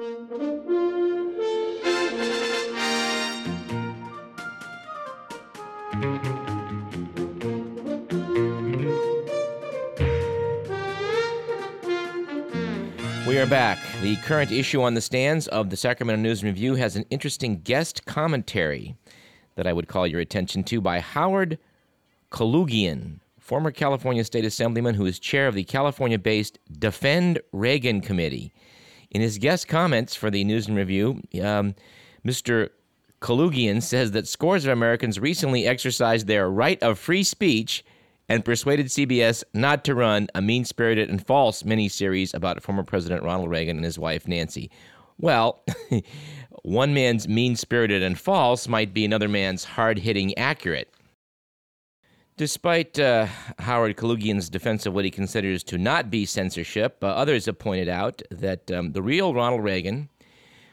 We are back. The current issue on the stands of the Sacramento News Review has an interesting guest commentary that I would call your attention to by Howard Kaloogian, former California State Assemblyman who is chair of the California based Defend Reagan Committee. In his guest comments for the News and Review, um, Mr. Kaloogian says that scores of Americans recently exercised their right of free speech and persuaded CBS not to run a mean spirited and false miniseries about former President Ronald Reagan and his wife Nancy. Well, one man's mean spirited and false might be another man's hard hitting accurate. Despite uh, Howard Kaloogian's defense of what he considers to not be censorship, uh, others have pointed out that um, the real Ronald Reagan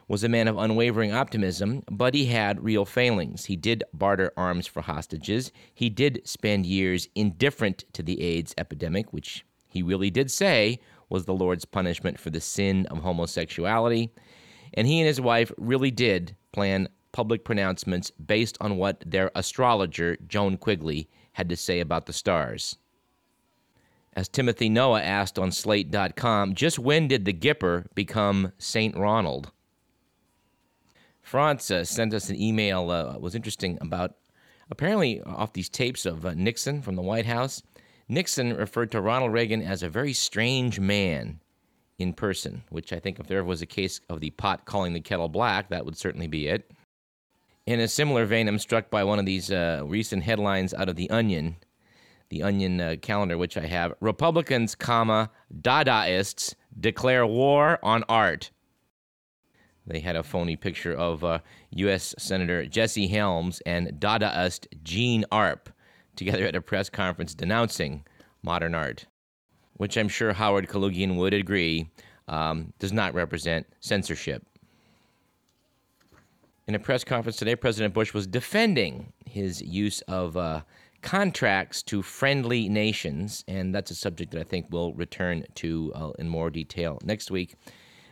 was a man of unwavering optimism, but he had real failings. He did barter arms for hostages. He did spend years indifferent to the AIDS epidemic, which he really did say was the Lord's punishment for the sin of homosexuality. And he and his wife really did plan public pronouncements based on what their astrologer, Joan Quigley, had to say about the stars. As Timothy Noah asked on Slate.com, just when did the Gipper become St. Ronald? France uh, sent us an email. Uh, was interesting about apparently off these tapes of uh, Nixon from the White House. Nixon referred to Ronald Reagan as a very strange man in person, which I think if there was a case of the pot calling the kettle black, that would certainly be it. In a similar vein, I'm struck by one of these uh, recent headlines out of the Onion, the Onion uh, calendar, which I have. Republicans, comma Dadaists declare war on art. They had a phony picture of uh, U.S. Senator Jesse Helms and Dadaist Jean Arp together at a press conference denouncing modern art, which I'm sure Howard Kaloogian would agree um, does not represent censorship. In a press conference today, President Bush was defending his use of uh, contracts to friendly nations, and that's a subject that I think we'll return to uh, in more detail next week.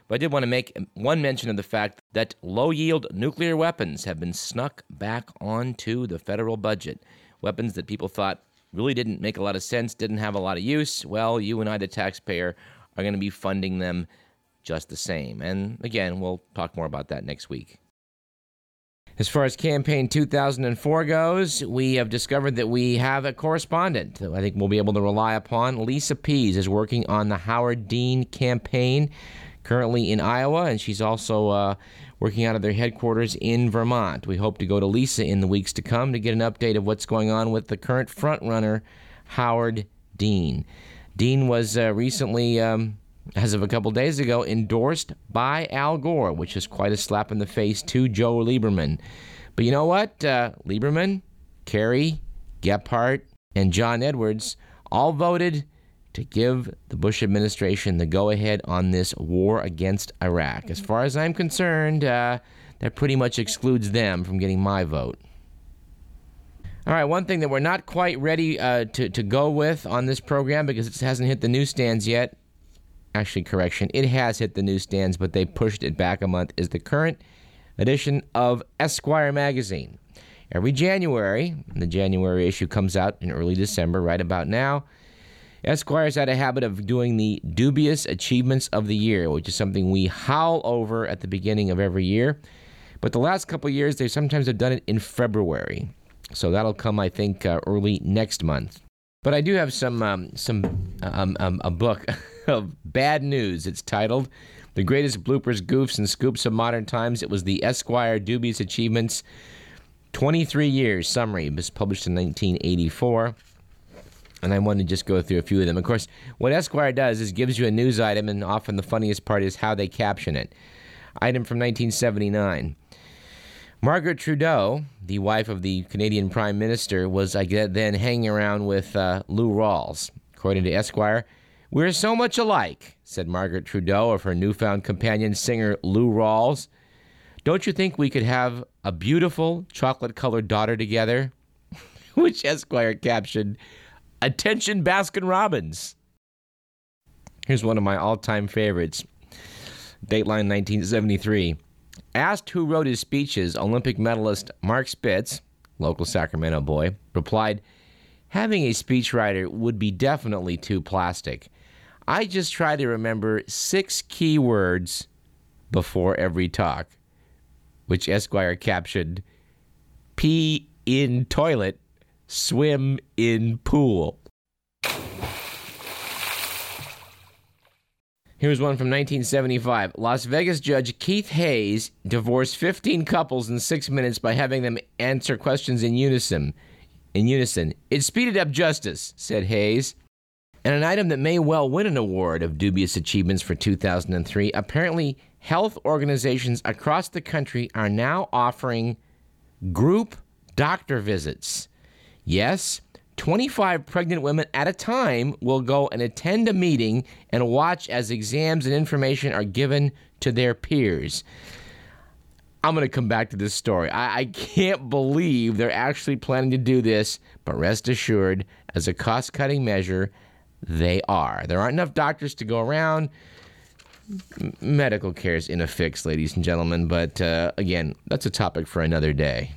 But I did want to make one mention of the fact that low yield nuclear weapons have been snuck back onto the federal budget. Weapons that people thought really didn't make a lot of sense, didn't have a lot of use. Well, you and I, the taxpayer, are going to be funding them just the same. And again, we'll talk more about that next week. As far as campaign 2004 goes, we have discovered that we have a correspondent that I think we'll be able to rely upon. Lisa Pease is working on the Howard Dean campaign currently in Iowa, and she's also uh, working out of their headquarters in Vermont. We hope to go to Lisa in the weeks to come to get an update of what's going on with the current frontrunner, Howard Dean. Dean was uh, recently, um, as of a couple days ago, endorsed by Al Gore, which is quite a slap in the face to Joe Lieberman. But you know what? Uh, Lieberman, Kerry, Gephardt, and John Edwards all voted to give the Bush administration the go ahead on this war against Iraq. As far as I'm concerned, uh, that pretty much excludes them from getting my vote. All right, one thing that we're not quite ready uh, to, to go with on this program because it hasn't hit the newsstands yet. Actually, correction, it has hit the newsstands, but they pushed it back a month, is the current edition of Esquire magazine. Every January, the January issue comes out in early December, right about now. Esquire's had a habit of doing the dubious achievements of the year, which is something we howl over at the beginning of every year. But the last couple years, they sometimes have done it in February. So that'll come, I think, uh, early next month. But I do have some um, some um, um, a book of bad news. It's titled "The Greatest Bloopers, Goofs, and Scoops of Modern Times." It was the Esquire Dubious Achievements 23 Years Summary. It was published in 1984 and I wanted to just go through a few of them. Of course, what Esquire does is gives you a news item, and often the funniest part is how they caption it. Item from 1979. Margaret Trudeau, the wife of the Canadian Prime Minister, was I guess, then hanging around with uh, Lou Rawls. According to Esquire, we're so much alike, said Margaret Trudeau of her newfound companion singer Lou Rawls. Don't you think we could have a beautiful chocolate colored daughter together? Which Esquire captioned, Attention Baskin Robbins. Here's one of my all time favorites. Dateline 1973. Asked who wrote his speeches, Olympic medalist Mark Spitz, local Sacramento boy, replied, Having a speechwriter would be definitely too plastic. I just try to remember six key words before every talk, which Esquire captioned pee in toilet, swim in pool. Here's one from 1975. Las Vegas judge Keith Hayes divorced 15 couples in six minutes by having them answer questions in unison. In unison, it speeded up justice, said Hayes. And an item that may well win an award of dubious achievements for 2003 apparently, health organizations across the country are now offering group doctor visits. Yes, 25 pregnant women at a time will go and attend a meeting and watch as exams and information are given to their peers. I'm going to come back to this story. I, I, can't believe they're actually planning to do this, but rest assured, as a cost cutting measure, they are. There aren't enough doctors to go around. medical care is in a fix, ladies and gentlemen, but uh, again, that's a topic for another day.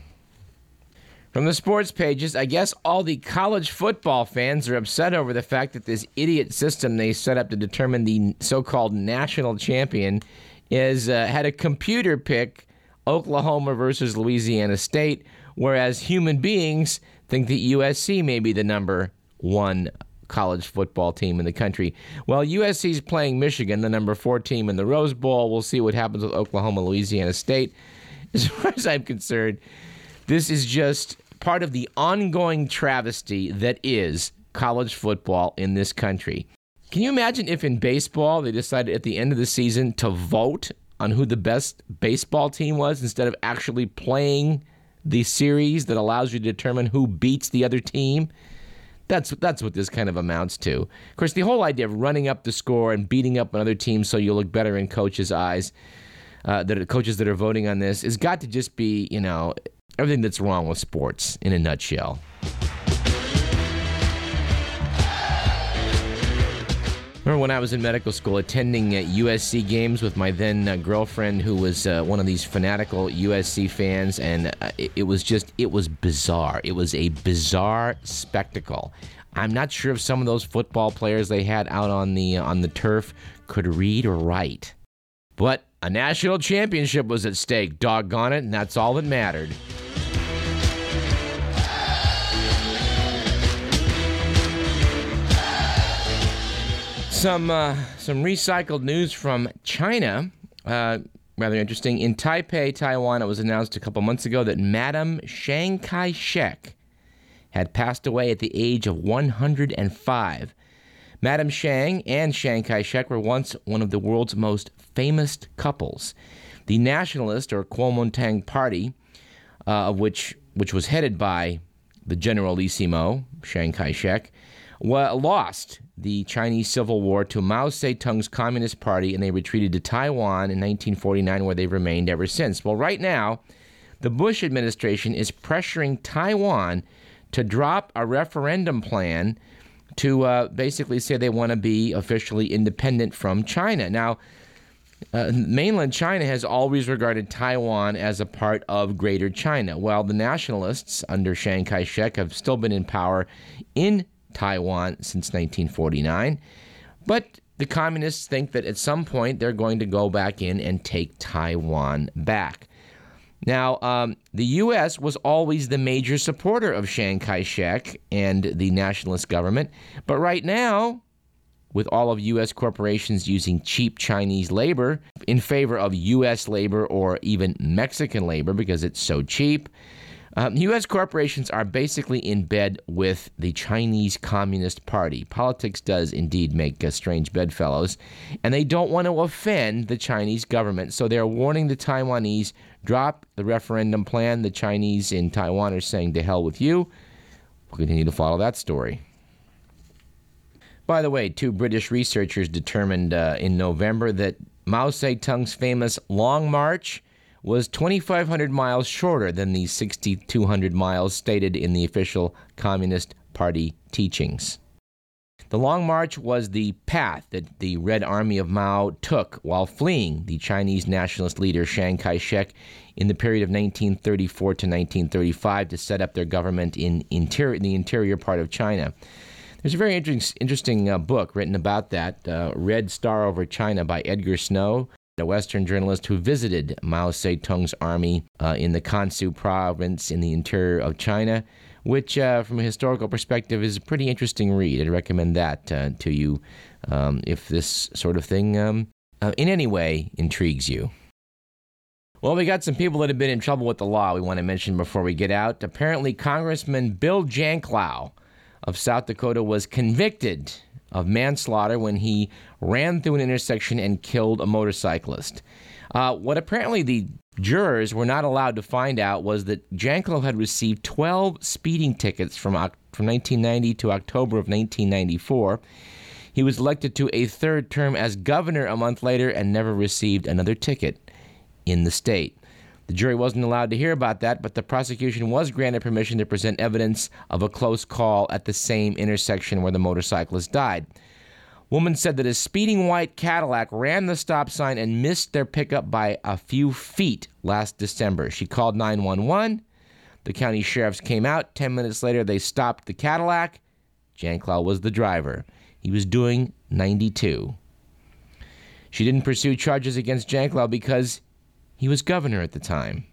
From the sports pages, I guess all the college football fans are upset over the fact that this idiot system they set up to determine the so called national champion is uh, had a computer pick Oklahoma versus Louisiana State, whereas human beings think that USC may be the number one college football team in the country. Well, USC is playing Michigan, the number four team in the Rose Bowl. We'll see what happens with Oklahoma, Louisiana State. As far as I'm concerned, this is just part of the ongoing travesty that is college football in this country. Can you imagine if in baseball they decided at the end of the season to vote on who the best baseball team was instead of actually playing the series that allows you to determine who beats the other team? That's that's what this kind of amounts to. Of course, the whole idea of running up the score and beating up another team so you look better in coaches' eyes, uh, that are coaches that are voting on this, has got to just be you know everything that's wrong with sports in a nutshell. Remember when I was in medical school attending uh, USC games with my then uh, girlfriend, who was uh, one of these fanatical USC fans, and uh, it, it, was just, it was bizarre. It was a bizarre spectacle. I'm not sure if some of those football players they had out on the uh, on the turf could read or write, but a national championship was at stake. Doggone it, and that's all that mattered. Some uh, some recycled news from China. Uh, rather interesting. In Taipei, Taiwan, it was announced a couple months ago that Madam Chiang Kai shek had passed away at the age of 105. Madam Chiang and Chiang Kai shek were once one of the world's most famous couples. The nationalist or Kuomintang party, uh, of which, which was headed by the Generalissimo, Chiang Kai shek, lost the Chinese Civil War to Mao Zedong's Communist Party, and they retreated to Taiwan in 1949, where they've remained ever since. Well, right now, the Bush administration is pressuring Taiwan to drop a referendum plan to uh, basically say they want to be officially independent from China. Now, uh, mainland China has always regarded Taiwan as a part of Greater China, while the nationalists under Chiang Kai shek have still been in power in Taiwan since 1949. But the communists think that at some point they're going to go back in and take Taiwan back. Now, um, the U.S. was always the major supporter of Chiang Kai shek and the nationalist government, but right now, with all of U.S. corporations using cheap Chinese labor in favor of U.S. labor or even Mexican labor because it's so cheap, um, U.S. corporations are basically in bed with the Chinese Communist Party. Politics does indeed make uh, strange bedfellows, and they don't want to offend the Chinese government. So they're warning the Taiwanese drop the referendum plan. The Chinese in Taiwan are saying, to hell with you. We'll continue to follow that story. By the way, two British researchers determined uh, in November that Mao Zedong's famous Long March was 2,500 miles shorter than the 6,200 miles stated in the official Communist Party teachings. The Long March was the path that the Red Army of Mao took while fleeing the Chinese nationalist leader Chiang Kai shek in the period of 1934 to 1935 to set up their government in, in the interior part of China. There's a very interesting, interesting uh, book written about that, uh, Red Star Over China by Edgar Snow, a Western journalist who visited Mao Zedong's army uh, in the Kansu province in the interior of China which, uh, from a historical perspective, is a pretty interesting read. I'd recommend that uh, to you um, if this sort of thing um, uh, in any way intrigues you. Well, we got some people that have been in trouble with the law we want to mention before we get out. Apparently, Congressman Bill Janklow of South Dakota was convicted of manslaughter when he ran through an intersection and killed a motorcyclist. Uh, what apparently the jurors were not allowed to find out was that Janklow had received 12 speeding tickets from, from 1990 to October of 1994. He was elected to a third term as governor a month later and never received another ticket in the state. The jury wasn't allowed to hear about that, but the prosecution was granted permission to present evidence of a close call at the same intersection where the motorcyclist died. Woman said that a speeding white Cadillac ran the stop sign and missed their pickup by a few feet last December. She called 911. The county sheriffs came out. Ten minutes later, they stopped the Cadillac. Janklow was the driver. He was doing 92. She didn't pursue charges against Janklow because he was governor at the time.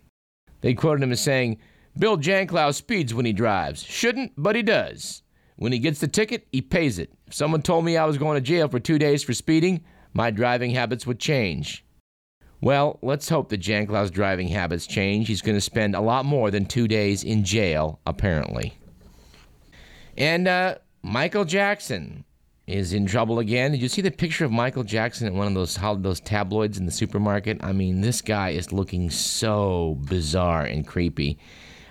They quoted him as saying, Bill Janklow speeds when he drives. Shouldn't, but he does. When he gets the ticket, he pays it. If someone told me I was going to jail for two days for speeding, my driving habits would change. Well, let's hope that Janklow's driving habits change. He's going to spend a lot more than two days in jail, apparently. And uh, Michael Jackson is in trouble again. Did you see the picture of Michael Jackson at one of those those tabloids in the supermarket? I mean, this guy is looking so bizarre and creepy.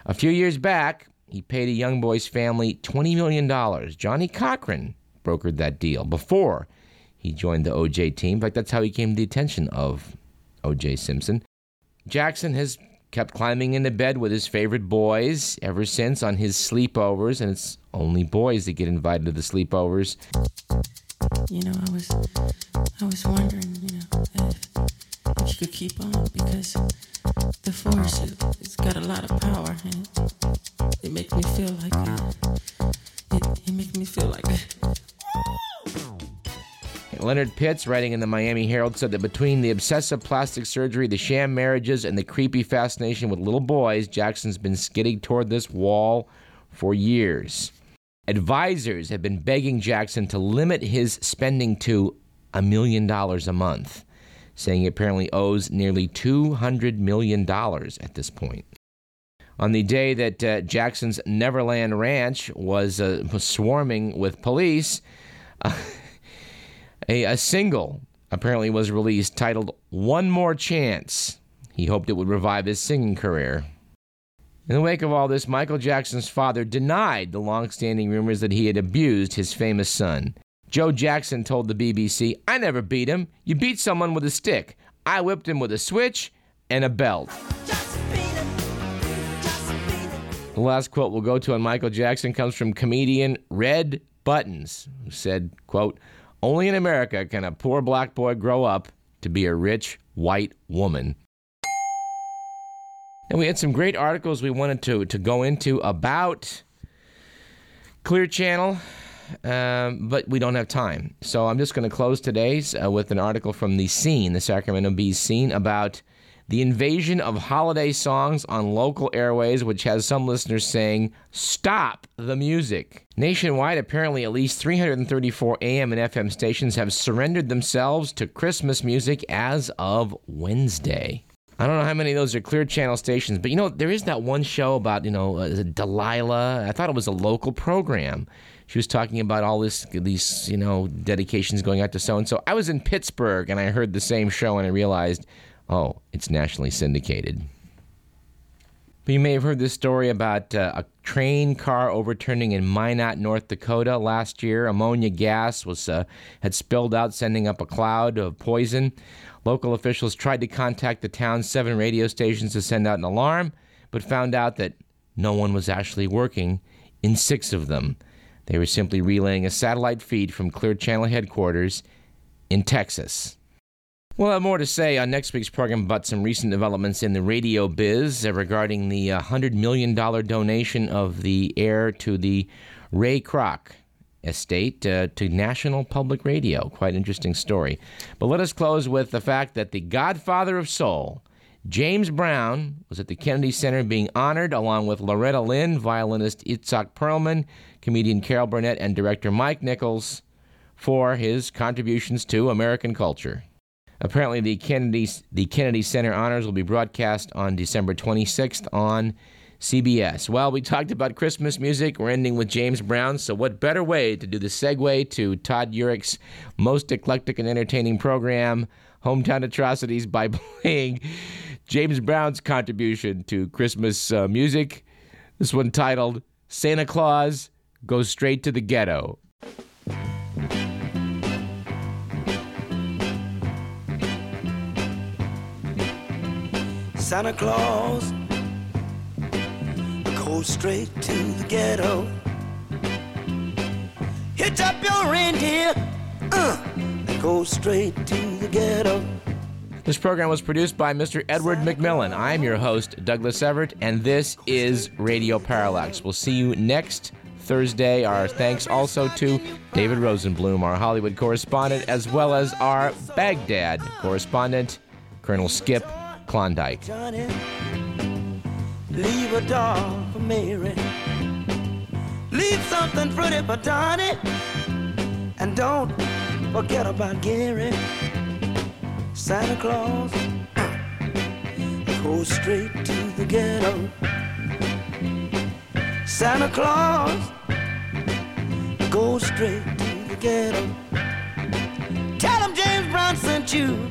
A few years back, he paid a young boy's family $20 million. Johnnie Cochran brokered that deal before he joined the OJ team. In fact, that's how he came to the attention of OJ Simpson. Jackson has kept climbing into bed with his favorite boys ever since on his sleepovers, and it's only boys that get invited to the sleepovers. You know, I was, I was wondering, you know, if, if you could keep on because the force it's got a lot of power and it, it makes me feel like it, Leonard Pitts, writing in the Miami Herald, said that between the obsessive plastic surgery, the sham marriages, and the creepy fascination with little boys, Jackson's been skidding toward this wall for years. Advisors have been begging Jackson to limit his spending to a million dollars a month saying he apparently owes nearly $200 million at this point. On the day that uh, Jackson's Neverland Ranch was, uh, was swarming with police, uh, a, a single apparently was released titled One More Chance. He hoped it would revive his singing career. In the wake of all this, Michael Jackson's father denied the long standing rumors that he had abused his famous son. Joe Jackson told the BBC, I never beat him. You beat someone with a stick. I whipped him with a switch and a belt. The last quote we'll go to on Michael Jackson comes from comedian Red Buttons, who said, quote, Only in America can a poor black boy grow up to be a rich white woman. And we had some great articles we wanted to, to go into about Clear Channel um, but we don't have time. So I'm just going to close today's uh, with an article from the Scene, the Sacramento Bee's Scene, about the invasion of holiday songs on local airways, which has some listeners saying, Stop the music. Nationwide, apparently at least 334 AM and FM stations have surrendered themselves to Christmas music as of Wednesday. I don't know how many of those are clear channel stations, but you know, there is that one show about, you know, uh, Delilah. I thought it was a local program she was talking about all this these you know dedications going out to so and so. I was in Pittsburgh and I heard the same show and I realized, oh, it's nationally syndicated. But you may have heard this story about uh, a train car overturning in Minot, North Dakota last year. Ammonia gas was uh, had spilled out, sending up a cloud of poison. Local officials tried to contact the town's seven radio stations to send out an alarm, but found out that no one was actually working in six of them. They were simply relaying a satellite feed from Clear Channel headquarters in Texas. We'll have more to say on next week's program about some recent developments in the radio biz uh, regarding the $100 uh, donation of the air to the Ray Kroc estate uh, to National Public Radio. Quite interesting story. But let us close with the fact that the godfather of soul, James Brown, was at the Kennedy Center being honored along with Loretta Lynn, violinist Itzhak Perlman, comedian Carol Burnett, and director Mike Nichols for his contributions to American culture. Apparently, the Kennedy, the Kennedy Center honors will be broadcast on December 26th on CBS. Well, we talked about Christmas music. We're ending with James Brown. So, what better way to do the segue to Todd Urich's most eclectic and entertaining program, Hometown Atrocities, by playing James Brown's contribution to Christmas uh, music? This one titled Santa Claus Goes Straight to the Ghetto. Santa Claus go straight to the ghetto. Hitch up your reindeer, uh, go straight to the ghetto. This program was produced by Mr. Edward McMillan. I'm your host, Douglas Everett, and this is Radio Parallax. We'll see you next Thursday. Our thanks also to David Rosenblum, our Hollywood correspondent, as well as our Baghdad correspondent, Colonel Skip Klondike. Johnny, leave a doll for Mary. Leave something pretty for Donnie. And don't forget about Gary. Santa Claus go straight to the ghetto. Santa Claus go straight to the ghetto. Tell him James Brown sent you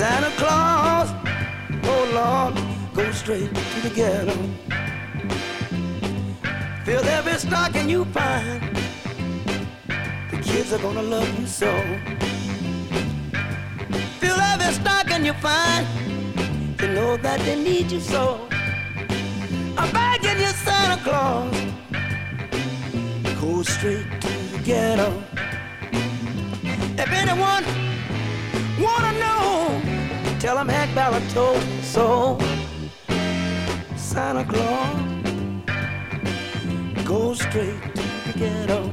Santa Claus, oh Lord, go straight to the ghetto. Fill every stocking you find. The kids are gonna love you so. Fill every stocking you find. You know that they need you so. I'm begging you, Santa Claus, go straight to the ghetto. If anyone Tell him Hank Ballard told so. Santa Claus go straight to the ghetto.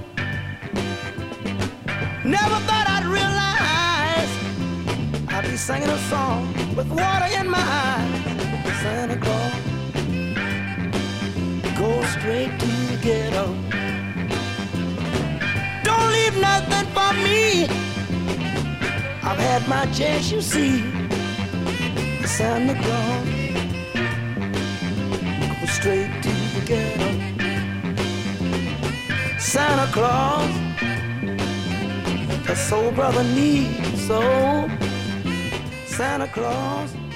Never thought I'd realize I'd be singing a song with water in my eyes. Santa Claus go straight to the ghetto. Don't leave nothing for me. I've had my chance, you see. Santa Claus go straight to the ghetto. Santa Claus, the soul brother needs so. Santa Claus.